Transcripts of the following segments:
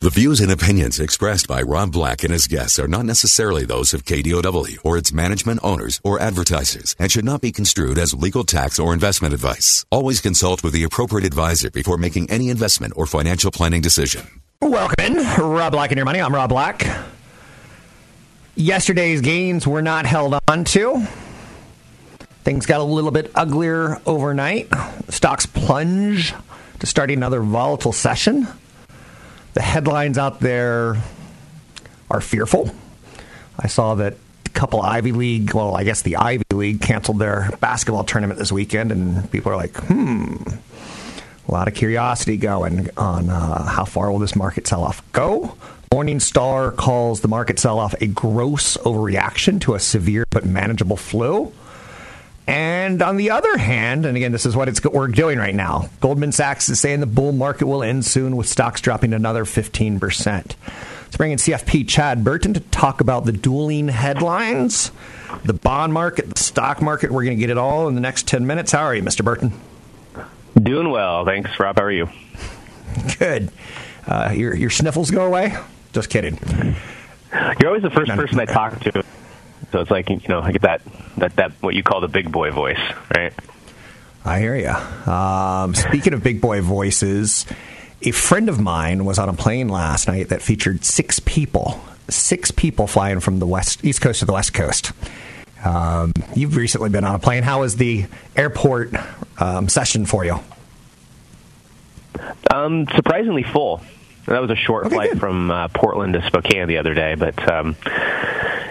The views and opinions expressed by Rob Black and his guests are not necessarily those of KDOW or its management owners or advertisers and should not be construed as legal tax or investment advice. Always consult with the appropriate advisor before making any investment or financial planning decision. Welcome in. Rob Black and your money. I'm Rob Black. Yesterday's gains were not held on to. Things got a little bit uglier overnight. Stocks plunge to start another volatile session. The headlines out there are fearful. I saw that a couple Ivy League, well, I guess the Ivy League canceled their basketball tournament this weekend, and people are like, hmm, a lot of curiosity going on uh, how far will this market sell off go. Morningstar calls the market sell off a gross overreaction to a severe but manageable flu. And on the other hand, and again, this is what it's we're doing right now. Goldman Sachs is saying the bull market will end soon with stocks dropping another 15%. Let's bring in CFP Chad Burton to talk about the dueling headlines, the bond market, the stock market. We're going to get it all in the next 10 minutes. How are you, Mr. Burton? Doing well. Thanks, Rob. How are you? Good. Uh, your, your sniffles go away? Just kidding. You're always the first person I talk to so it's like you know, I get that that that what you call the big boy voice, right? I hear you. Um, speaking of big boy voices, a friend of mine was on a plane last night that featured six people, six people flying from the west east coast to the west coast. Um, you've recently been on a plane. How was the airport um, session for you? Um, surprisingly full. That was a short okay, flight good. from uh, Portland to Spokane the other day, but um,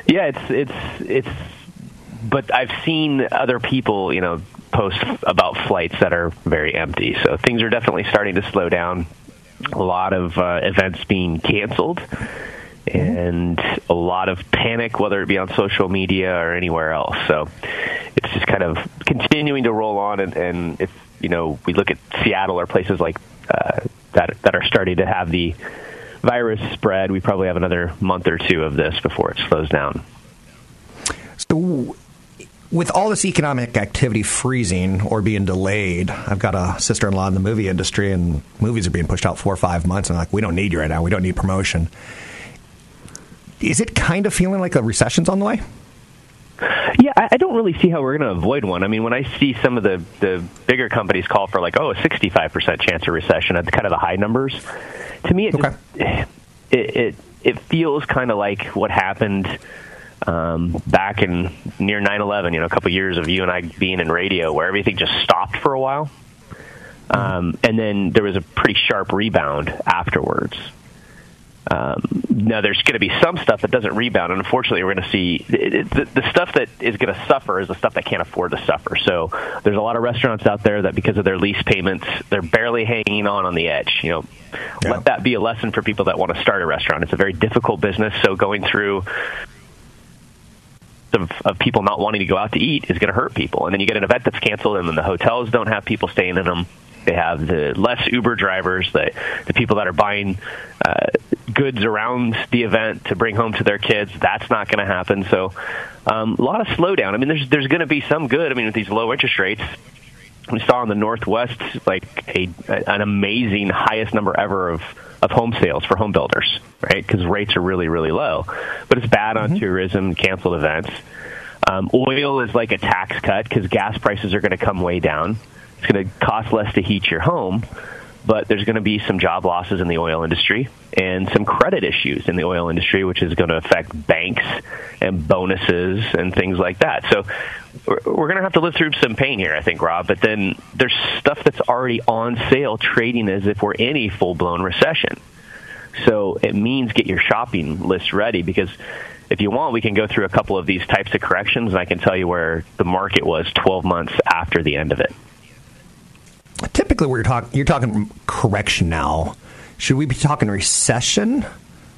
yeah, it's it's it's. But I've seen other people, you know, post about flights that are very empty. So things are definitely starting to slow down. A lot of uh, events being canceled, and a lot of panic, whether it be on social media or anywhere else. So it's just kind of continuing to roll on, and, and if you know we look at Seattle or places like uh, that that are starting to have the virus spread, we probably have another month or two of this before it slows down. So, with all this economic activity freezing or being delayed, I've got a sister in law in the movie industry, and movies are being pushed out four or five months. And I'm like, we don't need you right now. We don't need promotion. Is it kind of feeling like a recession's on the way? Yeah, I don't really see how we're going to avoid one. I mean, when I see some of the the bigger companies call for like, oh, a 65% chance of recession at kind of the high numbers, to me, it Okay. just, it, it it feels kind of like what happened um, back in near 9/11. You know, a couple years of you and I being in radio, where everything just stopped for a while, um, and then there was a pretty sharp rebound afterwards. Um, now, there's going to be some stuff that doesn't rebound, and unfortunately, we're going to see the, the stuff that is going to suffer is the stuff that can't afford to suffer. So, there's a lot of restaurants out there that, because of their lease payments, they're barely hanging on on the edge. You know, Yeah. let that be a lesson for people that want to start a restaurant. It's a very difficult business, so going through of, of people not wanting to go out to eat is going to hurt people. And then you get an event that's canceled, and then the hotels don't have people staying in them. They have the less Uber drivers, the the people that are buying uh, goods around the event to bring home to their kids. That's not going to happen. So um, a lot of slowdown. I mean, there's there's going to be some good. I mean, with these low interest rates, we saw in the Northwest like a an amazing highest number ever of of home sales for home builders, right? Because rates are really really low, but it's bad on tourism, canceled events. Um, oil is like a tax cut because gas prices are going to come way down. It's going to cost less to heat your home, but there's going to be some job losses in the oil industry and some credit issues in the oil industry, which is going to affect banks and bonuses and things like that. So we're, going to have to live through some pain here, I think, Rob. But then there's stuff that's already on sale trading as if we're in a full blown recession. So it means get your shopping list ready because if you want, we can go through a couple of these types of corrections, and I can tell you where the market was 12 months after the end of it. Typically, we're talking. You're talking correction now. Should we be talking recession?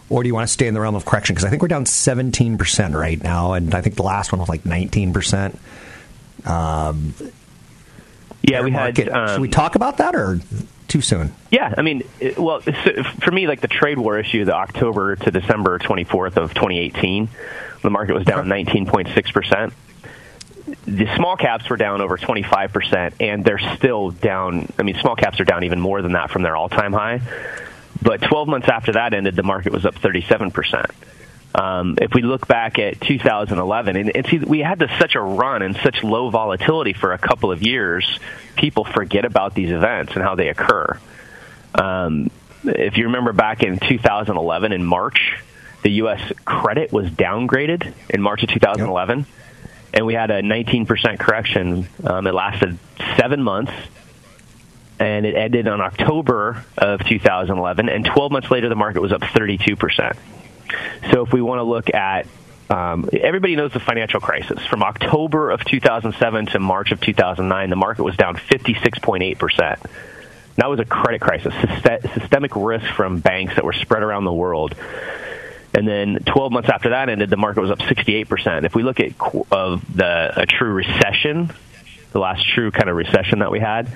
Or do you want to stay in the realm of correction? Because I think we're down 17% right now, and I think the last one was like 19%. Um, yeah, we had. Um, should we talk about that or too soon? Yeah, I mean, it, well, for me, like the trade war issue, the October to December 24th of 2018, the market was down 19.6%. The small caps were down over 25%, and they're still down. I mean, small caps are down even more than that from their all time high. But 12 months after that ended, the market was up 37%. Um, if we look back at 2011, and, and see, we had this, such a run and such low volatility for a couple of years, people forget about these events and how they occur. Um, if you remember back in 2011 in March, the U.S. credit was downgraded in March of 2011, yep. And we had a 19% correction. Um, it lasted seven months, and it ended on October of 2011. And 12 months later, the market was up 32%. So if we want to look at um, everybody knows the financial crisis. From October of 2007 to March of 2009, the market was down 56.8%. That was a credit crisis, systemic risk from banks that were spread around the world. And then 12 months after that ended, the market was up 68%. If we look at of the a true recession, the last true kind of recession that we had,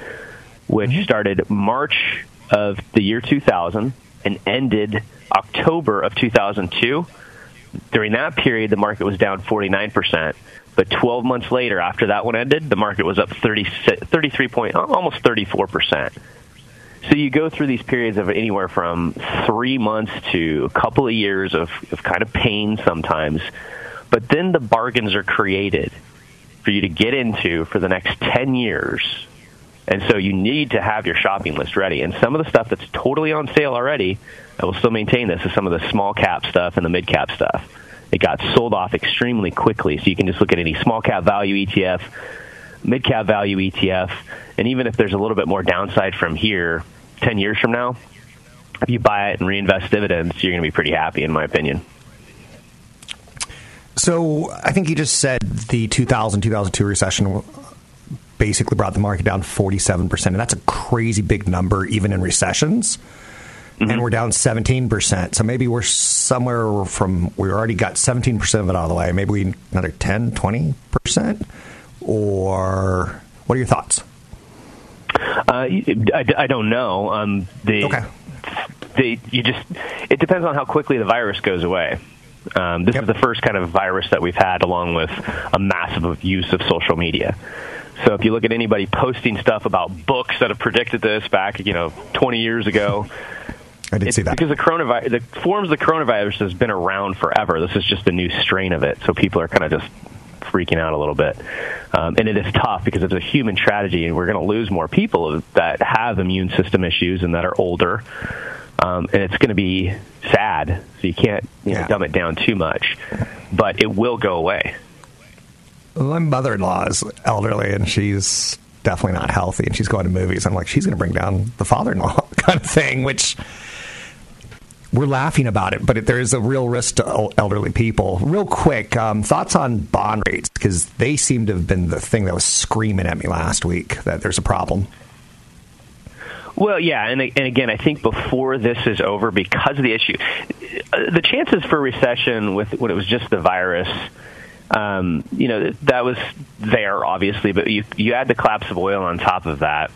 which mm-hmm. started March of the year 2000 and ended October of 2002. During that period, the market was down 49%. But 12 months later, after that one ended, the market was up 30, 33 point, almost 34%. So you go through these periods of anywhere from three months to a couple of years of, of kind of pain sometimes. But then the bargains are created for you to get into for the next 10 years and so you need to have your shopping list ready. And some of the stuff that's totally on sale already, I will still maintain this, is some of the small cap stuff and the mid cap stuff. It got sold off extremely quickly. So you can just look at any small cap value ETF, mid cap value ETF, and even if there's a little bit more downside from here, 10 years from now, if you buy it and reinvest dividends, you're going to be pretty happy, in my opinion. So I think you just said the 2000 2002 recession basically brought the market down 47%. And that's a crazy big number, even in recessions. Mm-hmm. And we're down 17%. So maybe we're somewhere from, we already got 17% of it out of the way. Maybe we another 10, 20%? Or what are your thoughts? Uh, I, I don't know. Um, the, okay. The, you just, it depends on how quickly the virus goes away. Um, this yep. is the first kind of virus that we've had, along with a massive use of social media. So if you look at anybody posting stuff about books that have predicted this back, you know, 20 years ago, I didn't see that because the coronavirus, the forms of the coronavirus has been around forever. This is just a new strain of it, so people are kind of just freaking out a little bit. Um, and it is tough because it's a human tragedy, and we're going to lose more people that have immune system issues and that are older. Um, and it's going to be sad, so you can't you know, yeah. dumb it down too much. But it will go away my mother-in-law is elderly and she's definitely not healthy and she's going to movies. I'm like, she's going to bring down the father-in-law kind of thing, which we're laughing about it, but there is a real risk to elderly people. Real quick, um, thoughts on bond rates because they seem to have been the thing that was screaming at me last week that there's a problem. Well, yeah, and, and again, I think before this is over, because of the issue, the chances for recession with when it was just the virus um, you know that was there obviously, but you you add the collapse of oil on top of that.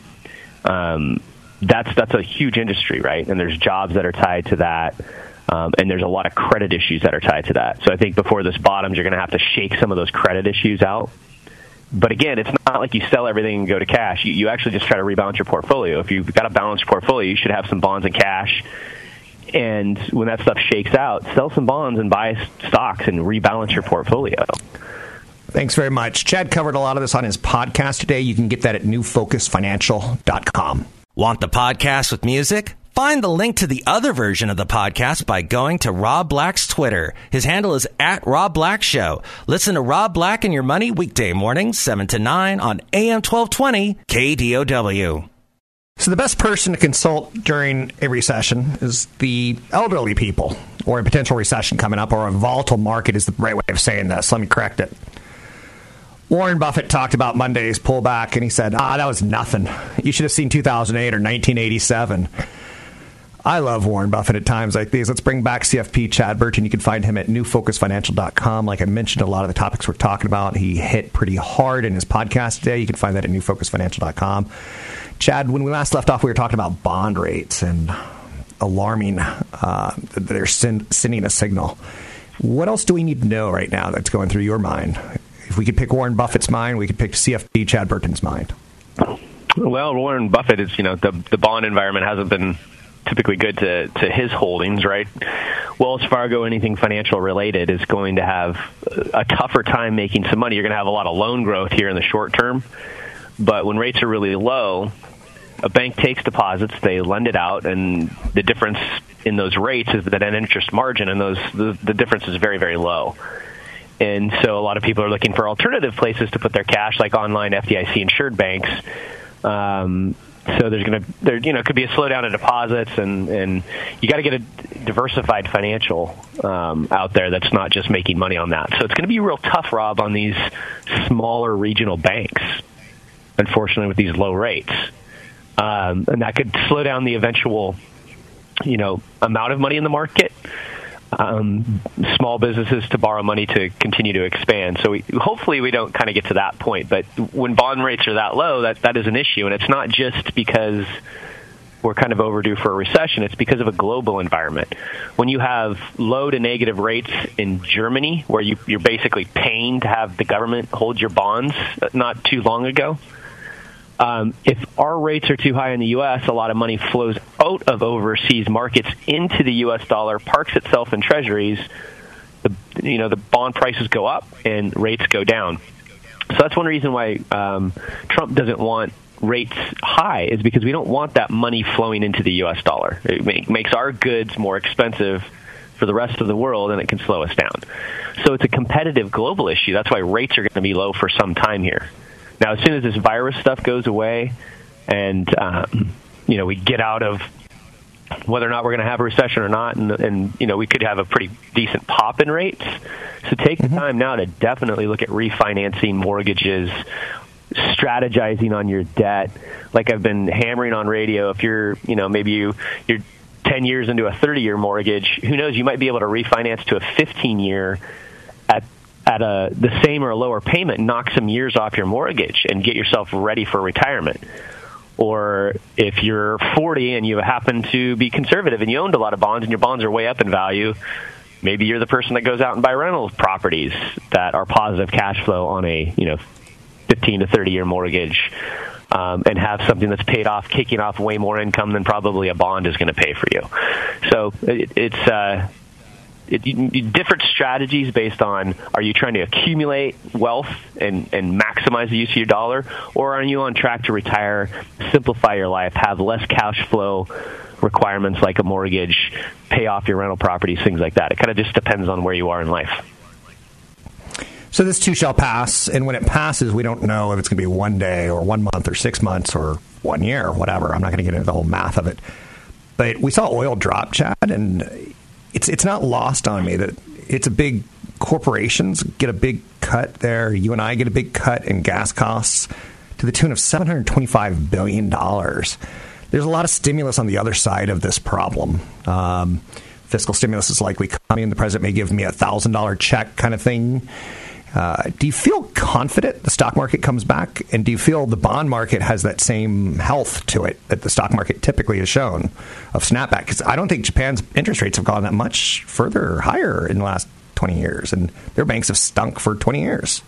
Um, that's that's a huge industry, right? And there's jobs that are tied to that. Um, and there's a lot of credit issues that are tied to that. So I think before this bottoms, you're going to have to shake some of those credit issues out. But again, it's not like you sell everything and go to cash. You, you actually just try to rebalance your portfolio. If you've got a balanced portfolio, you should have some bonds and cash and when that stuff shakes out, sell some bonds and buy stocks and rebalance your portfolio. Thanks very much. Chad covered a lot of this on his podcast today. You can get that at newfocusfinancial.com. Want the podcast with music? Find the link to the other version of the podcast by going to Rob Black's Twitter. His handle is at Rob Black Show. Listen to Rob Black and Your Money weekday mornings, 7 to 9 on AM 1220 KDOW. So, the best person to consult during a recession is the elderly people, or a potential recession coming up, or a volatile market is the right way of saying this. Let me correct it. Warren Buffett talked about Monday's pullback, and he said, ah, that was nothing. You should have seen 2008 or 1987. I love Warren Buffett at times like these. Let's bring back CFP Chad Burton. You can find him at newfocusfinancial.com. Like I mentioned, a lot of the topics we're talking about, he hit pretty hard in his podcast today. You can find that at newfocusfinancial.com. Chad, when we last left off, we were talking about bond rates and alarming. Uh, they're sending a signal. What else do we need to know right now that's going through your mind? If we could pick Warren Buffett's mind, we could pick CFP Chad Burton's mind. Well, Warren Buffett is, you know, the the bond environment hasn't been typically good to, to his holdings, right? Wells Fargo, anything financial related, is going to have a tougher time making some money. You're going to have a lot of loan growth here in the short term, but when rates are really low, a bank takes deposits, they lend it out, and the difference in those rates is that an interest margin, and those the, the difference is very very low. And so a lot of people are looking for alternative places to put their cash, like online FDIC insured banks. Um, so there's going to there you know could be a slowdown in deposits and and you got to get a diversified financial um, out there that's not just making money on that. So it's going to be real tough, Rob, on these smaller regional banks. Unfortunately, with these low rates, um, and that could slow down the eventual you know amount of money in the market um, small businesses to borrow money to continue to expand. So we, hopefully we don't kind of get to that point. But when bond rates are that low, that that is an issue, and it's not just because we're kind of overdue for a recession. It's because of a global environment. When you have low to negative rates in Germany, where you, you're basically paying to have the government hold your bonds, uh, not too long ago um, if our rates are too high in the U.S., a lot of money flows out of overseas markets into the U.S. dollar, parks itself in treasuries. The you know the bond prices go up and rates go down. So that's one reason why um, Trump doesn't want rates high is because we don't want that money flowing into the U.S. dollar. It make, makes our goods more expensive for the rest of the world, and it can slow us down. So it's a competitive global issue. That's why rates are going to be low for some time here. Now, as soon as this virus stuff goes away, and um, you know we get out of whether or not we're going to have a recession or not, and, and you know we could have a pretty decent pop in rates. So take the mm-hmm. time now to definitely look at refinancing mortgages, strategizing on your debt. Like I've been hammering on radio, if you're you know maybe you you're 10 years into a 30 year mortgage, who knows, you might be able to refinance to a 15 year at at a the same or a lower payment, knock some years off your mortgage and get yourself ready for retirement. Or if you're 40 and you happen to be conservative and you owned a lot of bonds and your bonds are way up in value, maybe you're the person that goes out and buy rental properties that are positive cash flow on a you know 15 to 30 year mortgage. Um, and have something that's paid off, kicking off way more income than probably a bond is going to pay for you. So it, it's uh, it, different strategies based on are you trying to accumulate wealth and, and maximize the use of your dollar, or are you on track to retire, simplify your life, have less cash flow requirements like a mortgage, pay off your rental properties, things like that. It kind of just depends on where you are in life. So this too shall pass, and when it passes, we don't know if it's going to be one day or one month or six months or one year or whatever. I'm not going to get into the whole math of it. But we saw oil drop, Chad, and it's it's not lost on me that it's a big corporations get a big cut there. You and I get a big cut in gas costs to the tune of seven hundred twenty-five billion dollars. There's a lot of stimulus on the other side of this problem. Um, fiscal stimulus is likely coming. The president may give me a thousand dollar check, kind of thing. Uh, do you feel confident the stock market comes back? And do you feel the bond market has that same health to it that the stock market typically has shown of snapback? Because I don't think Japan's interest rates have gone that much further or higher in the last 20 years, and their banks have stunk for 20 years.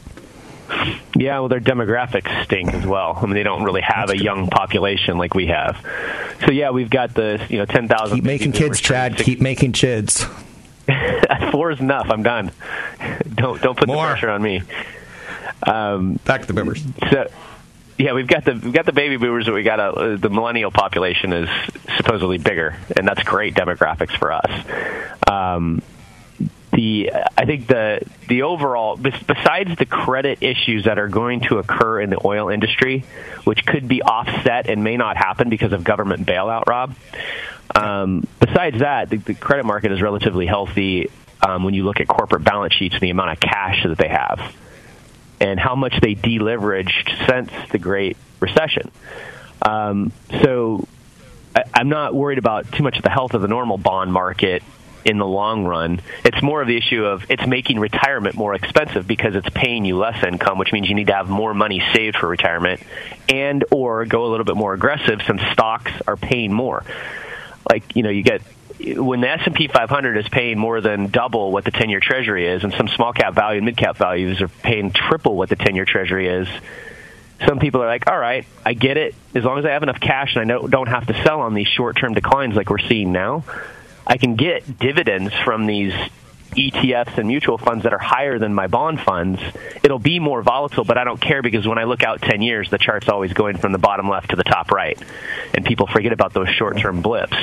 Yeah, well, their demographics stink as well. I mean, they don't really have That's a young population like we have. So yeah, we've got the you know ten thousand. Keep making kids, Chad. Keep making kids. Four is enough. I'm done. don't don't put More. the pressure on me. Um, Back to the boomers. So, yeah, we've got the we've got the baby boomers, but we got a, the millennial population is supposedly bigger, and that's great demographics for us. Um, the I think the the overall besides the credit issues that are going to occur in the oil industry, which could be offset and may not happen because of government bailout, Rob. Um, besides that, the, the, credit market is relatively healthy um, when you look at corporate balance sheets and the amount of cash that they have and how much they deleveraged since the Great Recession. Um, so I, I'm not worried about too much of the health of the normal bond market in the long run. It's more of the issue of it's making retirement more expensive because it's paying you less income, which means you need to have more money saved for retirement and or go a little bit more aggressive since stocks are paying more. Like, you know, you get when the S&P 500 is paying more than double what the 10-year treasury is and some small cap value and mid cap values are paying triple what the 10-year treasury is, some people are like, all right, I get it. As long as I have enough cash and I don't have to sell on these short-term declines like we're seeing now, I can get dividends from these ETFs and mutual funds that are higher than my bond funds, it'll be more volatile, but I don't care because when I look out 10 years, the chart's always going from the bottom left to the top right. And people forget about those short term blips.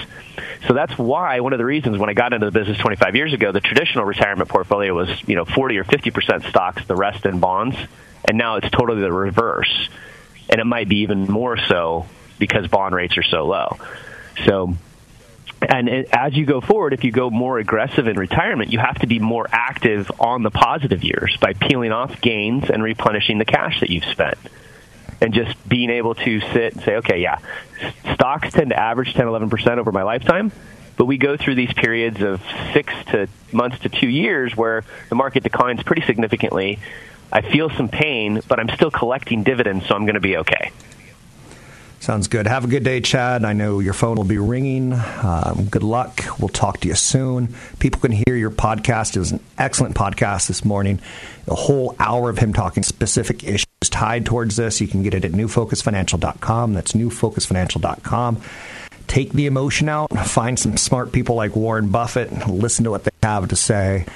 So that's why one of the reasons when I got into the business 25 years ago, the traditional retirement portfolio was, you know, 40 or 50% stocks, the rest in bonds. And now it's totally the reverse. And it might be even more so because bond rates are so low. So and as you go forward, if you go more aggressive in retirement, you have to be more active on the positive years by peeling off gains and replenishing the cash that you've spent. And just being able to sit and say, okay, yeah, stocks tend to average 10, 11% over my lifetime, but we go through these periods of six to months to two years where the market declines pretty significantly. I feel some pain, but I'm still collecting dividends, so I'm going to be okay. Sounds good. Have a good day, Chad. I know your phone will be ringing. Um, good luck. We'll talk to you soon. People can hear your podcast. It was an excellent podcast this morning. A whole hour of him talking specific issues tied towards this. You can get it at newfocusfinancial.com. That's newfocusfinancial.com. Take the emotion out. Find some smart people like Warren Buffett. and Listen to what they have to say.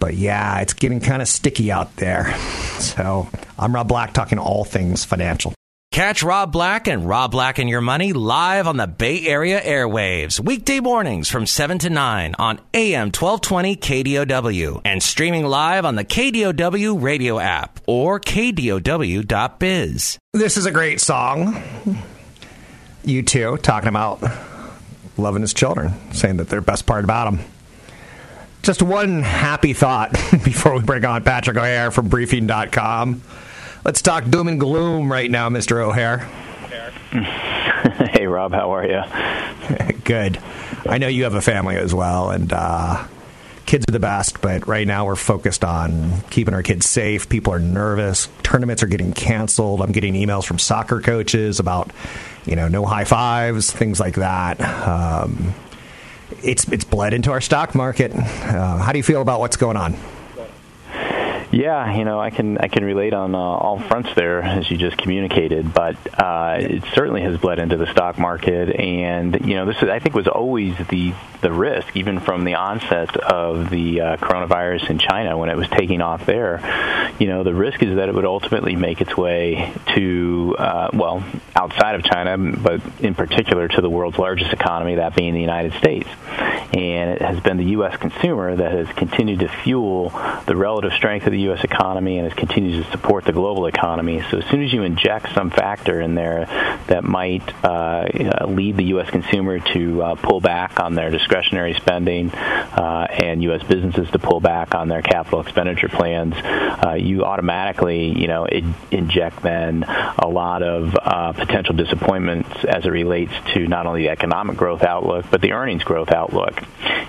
But yeah, it's getting kind of sticky out there. So I'm Rob Black talking all things financial. Catch Rob Black and Rob Black and Your Money live on the Bay Area airwaves, weekday mornings from 7 to 9 on AM 1220 KDOW and streaming live on the KDOW radio app or KDOW.biz. This is a great song. You two talking about loving his children, saying that they're best part about him. Just one happy thought before we bring on Patrick O'Hare from briefing.com. Let's talk doom and gloom right now, Mr. O'Hare. hey, Rob, how are you? Good. I know you have a family as well, and uh, kids are the best, but right now we're focused on keeping our kids safe. People are nervous. Tournaments are getting canceled. I'm getting emails from soccer coaches about, you know, no high fives, things like that. Um, it's it's bled into our stock market. Uh, how do you feel about what's going on? Yeah, you know, I can I can relate on uh, all fronts there as you just communicated, but uh, it certainly has bled into the stock market, and you know, this is, I think was always the the risk, even from the onset of the uh, coronavirus in China when it was taking off there. You know, the risk is that it would ultimately make its way to uh, well outside of China, but in particular to the world's largest economy, that being the United States, and it has been the U.S. consumer that has continued to fuel the relative strength of the the U.S. economy and has continued to support the global economy. So as soon as you inject some factor in there that might uh, lead the U.S. consumer to uh, pull back on their discretionary spending uh, and U.S. businesses to pull back on their capital expenditure plans, uh, you automatically, you know, in- inject then a lot of uh, potential disappointments as it relates to not only the economic growth outlook but the earnings growth outlook.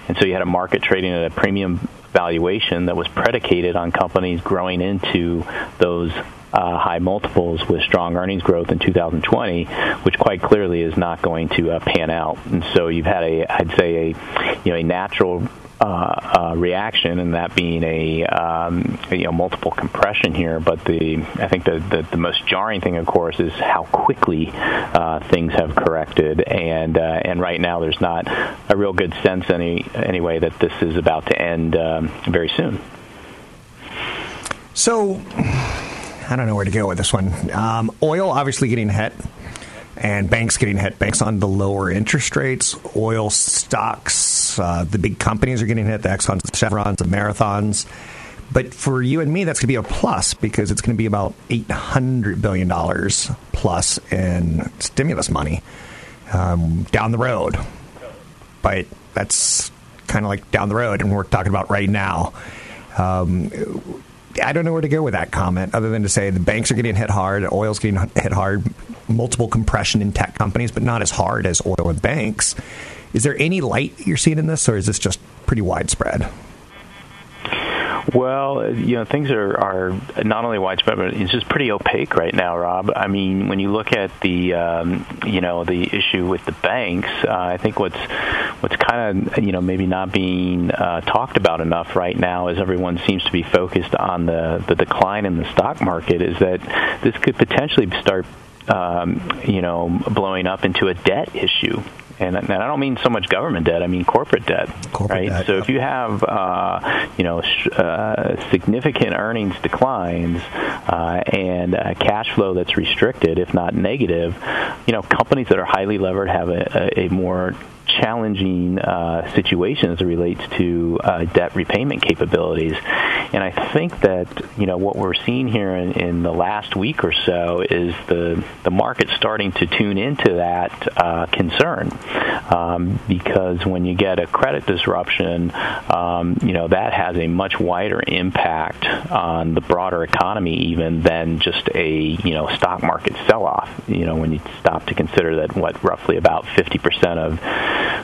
And so you had a market trading at a premium valuation that was predicated on companies growing into those uh, high multiples with strong earnings growth in 2020, which quite clearly is not going to uh, pan out. And so you've had a, I'd say, a you know a natural uh, uh, reaction, and that being a um, you know multiple compression here. But the I think the, the, the most jarring thing, of course, is how quickly uh, things have corrected, and uh, and right now there's not a real good sense any anyway that this is about to end um, very soon. So. I don't know where to go with this one. Um, oil obviously getting hit and banks getting hit. Banks on the lower interest rates, oil stocks, uh, the big companies are getting hit, the Exxons, the Chevrons, the Marathons. But for you and me, that's going to be a plus because it's going to be about $800 billion plus in stimulus money um, down the road. But that's kind of like down the road, and we're talking about right now. Um, I don't know where to go with that comment other than to say the banks are getting hit hard, oil's getting hit hard multiple compression in tech companies, but not as hard as oil and banks. Is there any light you're seeing in this, or is this just pretty widespread? Well, you know, things are, are not only widespread, but it's just pretty opaque right now, Rob. I mean, when you look at the, um, you know, the issue with the banks, uh, I think what's what's kind of, you know, maybe not being uh, talked about enough right now, as everyone seems to be focused on the the decline in the stock market, is that this could potentially start um, you know, blowing up into a debt issue and, and I don't mean so much government debt. I mean corporate debt. Corporate right. Debt, so if you have uh, you know sh- uh, significant earnings declines uh, and uh, cash flow that's restricted, if not negative, you know companies that are highly levered have a, a, a more challenging uh, situation as it relates to uh, debt repayment capabilities. And I think that you know what we're seeing here in, in the last week or so is the the market starting to tune into that uh, concern um, because when you get a credit disruption, um, you know that has a much wider impact on the broader economy even than just a you know stock market sell-off. You know when you stop to consider that what roughly about 50% of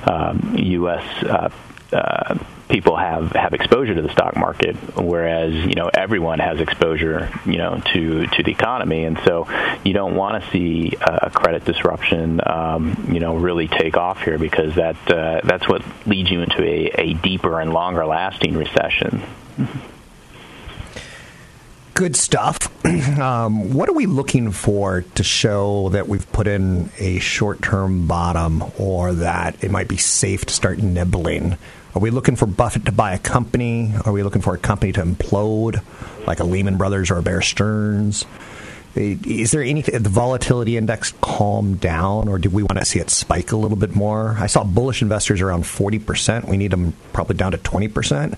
um, U.S. Uh, uh, people have have exposure to the stock market, whereas you know everyone has exposure, you know, to to the economy, and so you don't want to see a credit disruption, um, you know, really take off here because that uh, that's what leads you into a, a deeper and longer lasting recession. Good stuff. um, what are we looking for to show that we've put in a short term bottom or that it might be safe to start nibbling? Are we looking for Buffett to buy a company? Are we looking for a company to implode, like a Lehman Brothers or a Bear Stearns? Is there anything, the volatility index calm down, or do we want to see it spike a little bit more? I saw bullish investors around 40%. We need them probably down to 20%.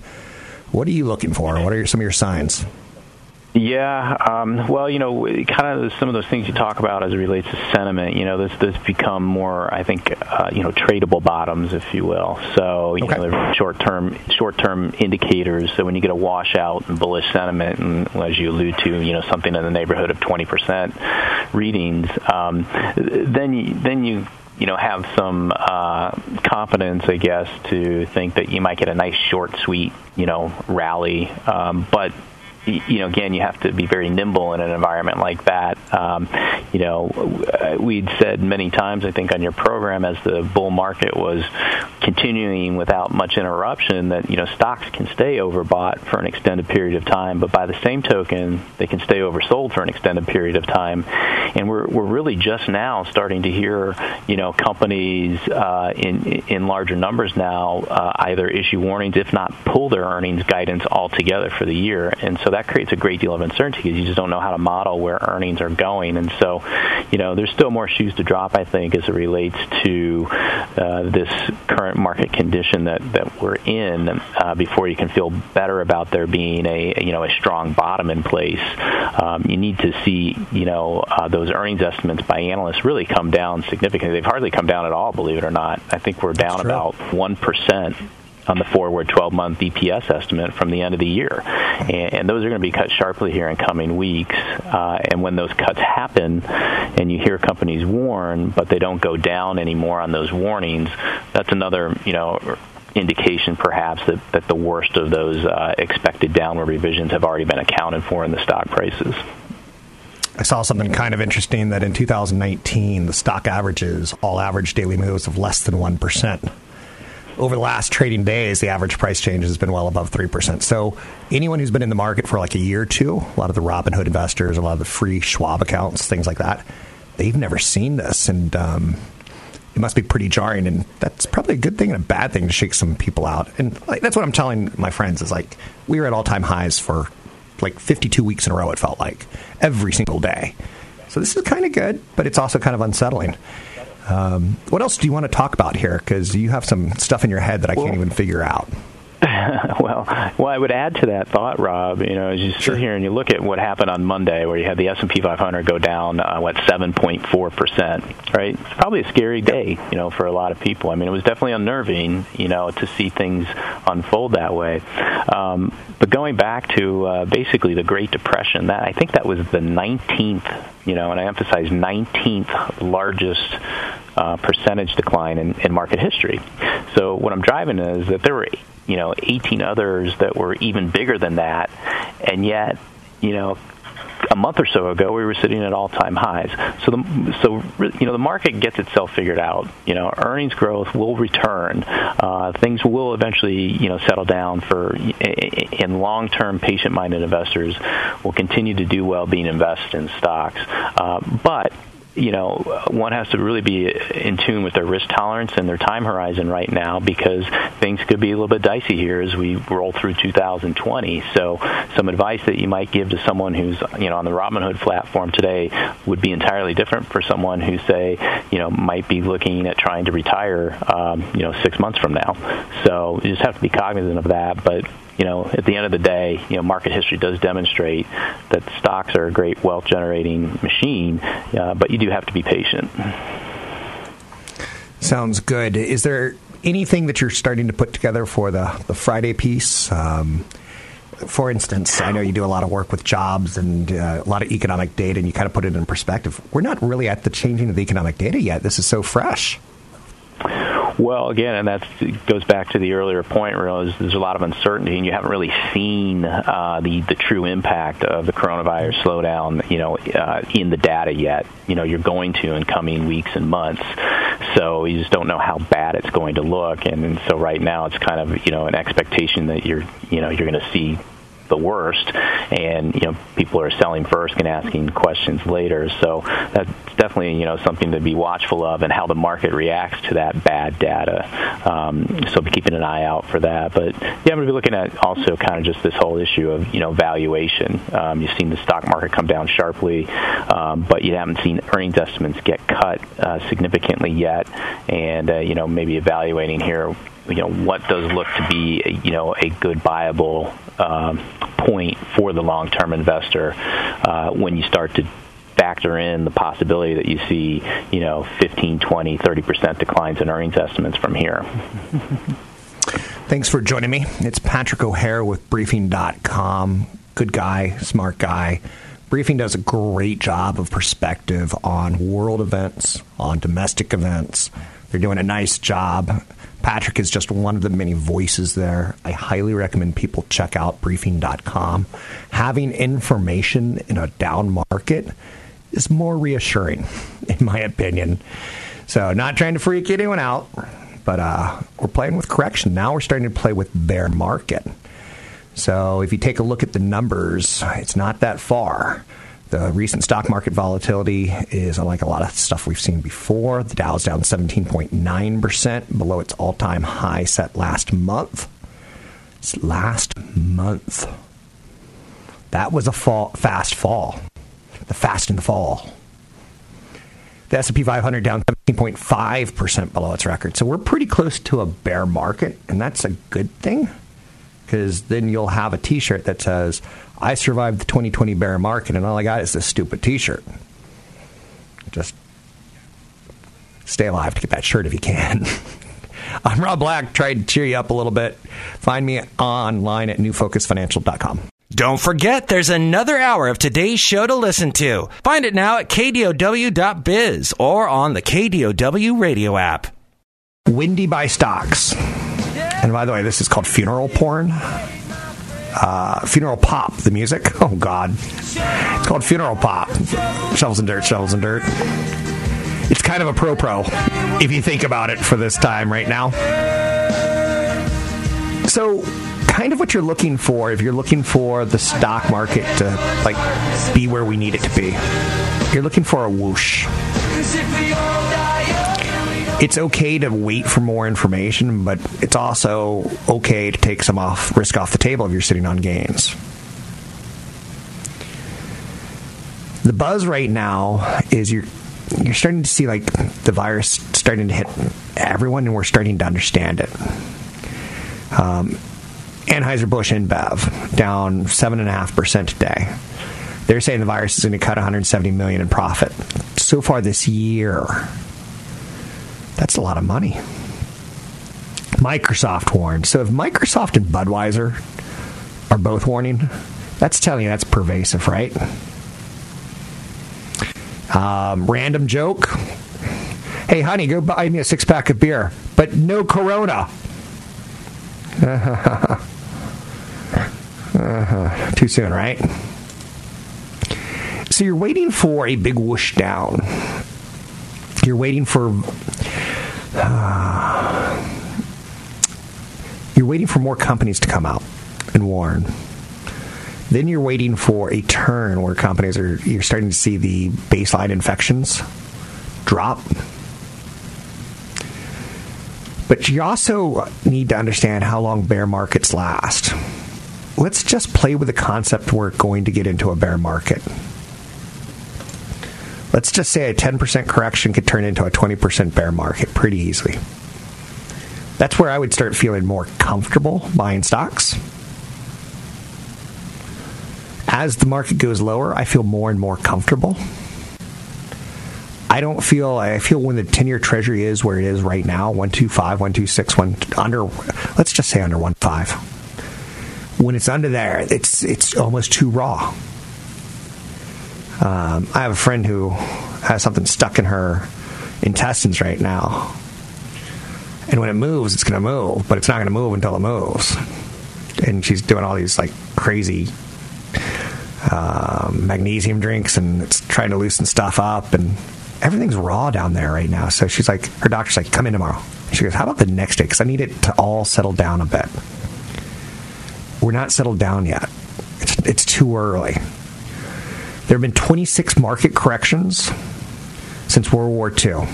What are you looking for? What are some of your signs? Yeah, um, well, you know, kind of some of those things you talk about as it relates to sentiment. You know, this this become more, I think, uh, you know, tradable bottoms, if you will. So, you Okay. know, short term short term indicators. So when you get a washout and bullish sentiment, and as you allude to, you know, something in the neighborhood of twenty percent readings, um, then you, then you you know have some uh, confidence, I guess, to think that you might get a nice short, sweet, you know, rally. Um, but you know, again, you have to be very nimble in an environment like that. Um, you know, uh, we'd said many times, I think, on your program as the bull market was continuing without much interruption, that you know stocks can stay overbought for an extended period of time, but by the same token, they can stay oversold for an extended period of time. And we're we're really just now starting to hear, you know, companies uh, in in larger numbers now uh, either issue warnings, if not pull their earnings guidance altogether for the year. And so that creates a great deal of uncertainty because you just don't know how to model where earnings are going. And so, you know, there's still more shoes to drop, I think, as it relates to uh, this current market condition that, that we're in uh, before you can feel better about there being a, you know, a strong bottom in place. Um, you need to see, you know, uh, those earnings estimates by analysts really come down significantly. They've hardly come down at all, believe it or not. I think we're down about 1% on the forward 12 month EPS estimate from the end of the year. And, and those are going to be cut sharply here in coming weeks. Uh, and when those cuts happen and you hear companies warn, but they don't go down anymore on those warnings, that's another, you know, indication perhaps that, that the worst of those uh, expected downward revisions have already been accounted for in the stock prices. I saw something kind of interesting that in 2019, the stock averages all average daily moves of less than 1%. Over the last trading days, the average price change has been well above 3%. So, anyone who's been in the market for like a year or two, a lot of the Robinhood investors, a lot of the free Schwab accounts, things like that, they've never seen this. And um, it must be pretty jarring. And that's probably a good thing and a bad thing to shake some people out. And like, that's what I'm telling my friends is like, we were at all time highs for like 52 weeks in a row, it felt like, every single day. So this is kind of good, but it's also kind of unsettling. Um, what else do you want to talk about here? Because you have some stuff in your head that I can't even figure out. well, well, I would add to that thought, Rob. You know, as you sit here and you look at what happened on Monday, where you had the S and P 500 go down, uh, what 7.4 percent, right? It's probably a scary day, you know, for a lot of people. I mean, it was definitely unnerving, you know, to see things unfold that way. Um, but going back to uh, basically the Great Depression, that I think that was the 19th, you know, and I emphasize 19th largest uh, percentage decline in, in market history. So what I'm driving is that there were you know 18 others that were even bigger than that, and yet you know a month or so ago we were sitting at all-time highs. So the so you know the market gets itself figured out. You know earnings growth will return. Uh, things will eventually you know settle down for in long-term patient-minded investors will continue to do well being invested in stocks. Uh, but you know, one has to really be in tune with their risk tolerance and their time horizon right now because things could be a little bit dicey here as we roll through 2020. So, some advice that you might give to someone who's, you know, on the Robinhood platform today would be entirely different for someone who, say, you know, might be looking at trying to retire, um, you know, six months from now. So, you just have to be cognizant of that. But you know, at the end of the day, you know, market history does demonstrate that stocks are a great wealth generating machine, uh, but you do have to be patient. Sounds good. Is there anything that you're starting to put together for the, the Friday piece? Um, for instance, I know you do a lot of work with jobs and uh, a lot of economic data, and you kind of put it in perspective. We're not really at the changing of the economic data yet. This is so fresh. Well, again, and that goes back to the earlier point, where there's a lot of uncertainty, and you haven't really seen uh, the the true impact of the coronavirus slowdown, you know, uh, in the data yet. You know, you're going to in coming weeks and months. So you just don't know how bad it's going to look, and so right now it's kind of you know an expectation that you're you know you're going to see the worst, and you know people are selling first and asking questions later. So that's definitely you know something to be watchful of, and how the market reacts to that bad data. Um, so be keeping an eye out for that. But yeah, I'm going to be looking at also kind of just this whole issue of you know valuation. Um, you've seen the stock market come down sharply, um, but you haven't seen earnings estimates get cut uh, significantly yet, and uh, you know maybe evaluating here you know what does look to be a, you know a good viable um, point for the long term investor uh, when you start to factor in the possibility that you see you know 15 20 30% declines in earnings estimates from here. Thanks for joining me. It's patrick o'hare with briefing.com good guy smart guy. Briefing does a great job of perspective on world events, on domestic events. They're doing a nice job Patrick is just one of the many voices there. I highly recommend people check out briefing.com. Having information in a down market is more reassuring, in my opinion. So, not trying to freak anyone out, but uh, we're playing with correction. Now we're starting to play with bear market. So, if you take a look at the numbers, it's not that far. The recent stock market volatility is uh, like a lot of stuff we've seen before. The Dow is down 17.9%, below its all time high set last month. It's last month. That was a fall, fast fall. The fast in the fall. The S&P 500 down 17.5% below its record. So we're pretty close to a bear market, and that's a good thing because then you'll have a T-shirt that says "I survived the 2020 bear market," and all I got is this stupid T-shirt. Just stay alive to get that shirt if you can. I'm Rob Black. Tried to cheer you up a little bit. Find me online at newfocusfinancial.com. Don't forget, there's another hour of today's show to listen to. Find it now at kdow.biz or on the KDOW radio app. Windy by Stocks. And by the way, this is called funeral porn. Uh, funeral pop, the music. Oh, God. It's called funeral pop. Shovels and dirt, shovels and dirt. It's kind of a pro pro if you think about it for this time right now. So, kind of what you're looking for if you're looking for the stock market to like be where we need it to be. You're looking for a whoosh it's okay to wait for more information, but it's also okay to take some off risk off the table if you're sitting on gains. The buzz right now is you're you're starting to see like the virus starting to hit everyone, and we're starting to understand it. Um, Anheuser-Busch InBev down 7.5% today. They're saying the virus is going to cut 170 million in profit so far this year. That's a lot of money. Microsoft warned. So if Microsoft and Budweiser are both warning, that's telling you that's pervasive, right? Um, random joke. Hey, honey, go buy me a six pack of beer, but no Corona. uh-huh. Too soon, right? So you're waiting for a big whoosh down. You're waiting for. Uh, you're waiting for more companies to come out and warn. Then you're waiting for a turn where companies are. You're starting to see the baseline infections drop. But you also need to understand how long bear markets last. Let's just play with the concept we're going to get into a bear market. Let's just say a 10% correction could turn into a 20% bear market pretty easily. That's where I would start feeling more comfortable buying stocks. As the market goes lower, I feel more and more comfortable. I don't feel I feel when the 10-year treasury is where it is right now, 125, 126, one under let's just say under 15. When it's under there, it's it's almost too raw. Um, I have a friend who has something stuck in her intestines right now. And when it moves, it's going to move, but it's not going to move until it moves. And she's doing all these like crazy um, magnesium drinks and it's trying to loosen stuff up and everything's raw down there right now. So she's like, her doctor's like, come in tomorrow. She goes, how about the next day? Because I need it to all settle down a bit. We're not settled down yet. It's, it's too early. There have been 26 market corrections since World War II,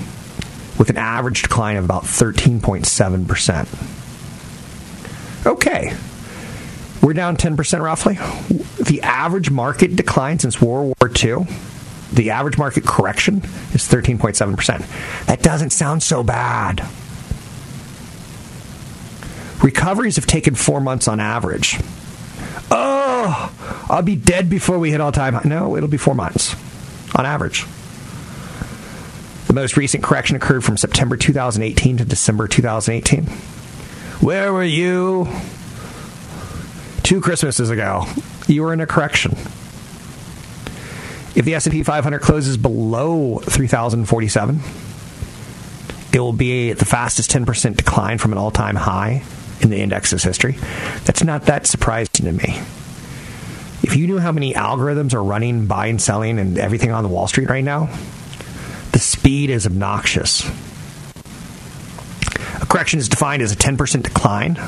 with an average decline of about 13.7%. Okay. We're down 10% roughly. The average market decline since World War II, the average market correction is 13.7%. That doesn't sound so bad. Recoveries have taken four months on average. Oh, I'll be dead before we hit all time. High no, it'll be four months on average. The most recent correction occurred from September 2018 to December 2018. Where were you? Two Christmases ago. You were in a correction. If the S&P 500 closes below 3047, it will be the fastest 10% decline from an all-time high in the index's history. That's not that surprising to me. If you knew how many algorithms are running, buying, selling, and everything on the Wall Street right now, the speed is obnoxious. A correction is defined as a 10% decline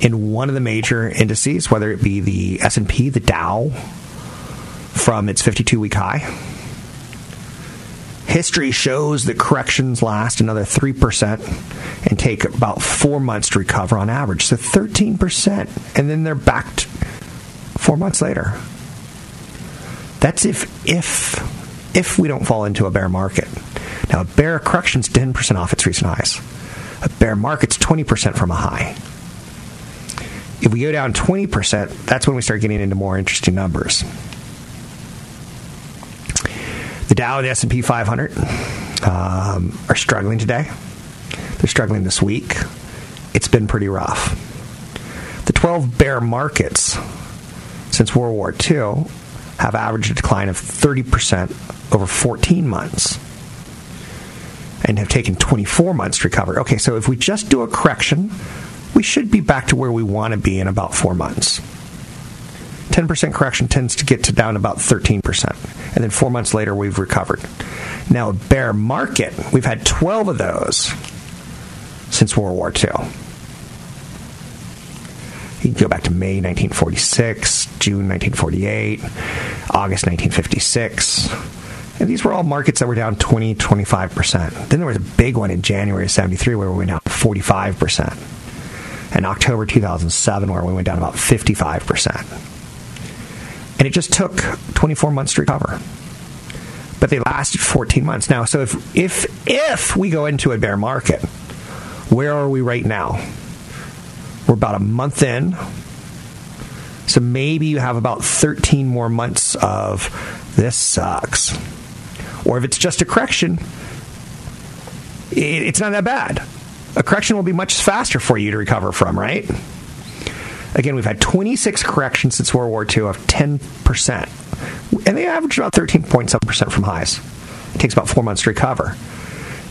in one of the major indices, whether it be the S&P, the Dow, from its 52-week high. History shows that corrections last another 3% and take about four months to recover on average. So 13%. And then they're back four months later. That's if, if, if we don't fall into a bear market. Now, a bear correction's 10% off its recent highs. A bear market's 20% from a high. If we go down 20%, that's when we start getting into more interesting numbers. The Dow and the S&P 500 um, are struggling today. They're struggling this week. It's been pretty rough. The 12 bear markets since World War II have averaged a decline of 30% over 14 months and have taken 24 months to recover. Okay, so if we just do a correction, we should be back to where we want to be in about four months. 10% correction tends to get to down about 13%. And then four months later, we've recovered. Now, bear market, we've had 12 of those since World War II. You can go back to May 1946, June 1948, August 1956. And these were all markets that were down 20, 25%. Then there was a big one in January of 73 where we went down 45%. And October 2007 where we went down about 55%. And it just took 24 months to recover. But they lasted 14 months. Now, so if if if we go into a bear market, where are we right now? We're about a month in. So maybe you have about 13 more months of this sucks. Or if it's just a correction, it's not that bad. A correction will be much faster for you to recover from, right? Again, we've had 26 corrections since World War II of 10%. And they average about 13.7% from highs. It takes about four months to recover.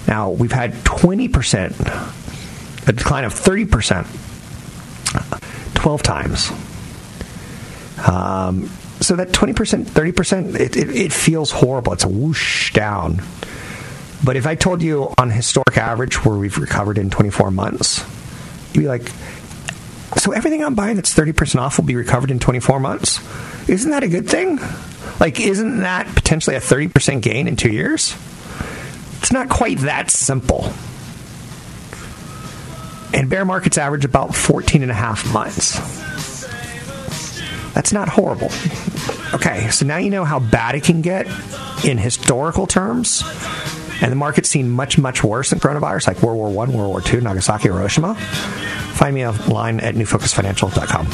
Now, we've had 20%, a decline of 30%, 12 times. Um, so that 20%, 30%, it, it, it feels horrible. It's a whoosh down. But if I told you on historic average where we've recovered in 24 months, you'd be like, so everything I'm buying that's 30% off will be recovered in 24 months? Isn't that a good thing? Like, isn't that potentially a 30% gain in two years? It's not quite that simple. And bear markets average about 14 and a half months. That's not horrible. Okay, so now you know how bad it can get in historical terms. And the market's seen much, much worse than coronavirus, like World War I, World War II, Nagasaki, Hiroshima. Find me online at newfocusfinancial.com.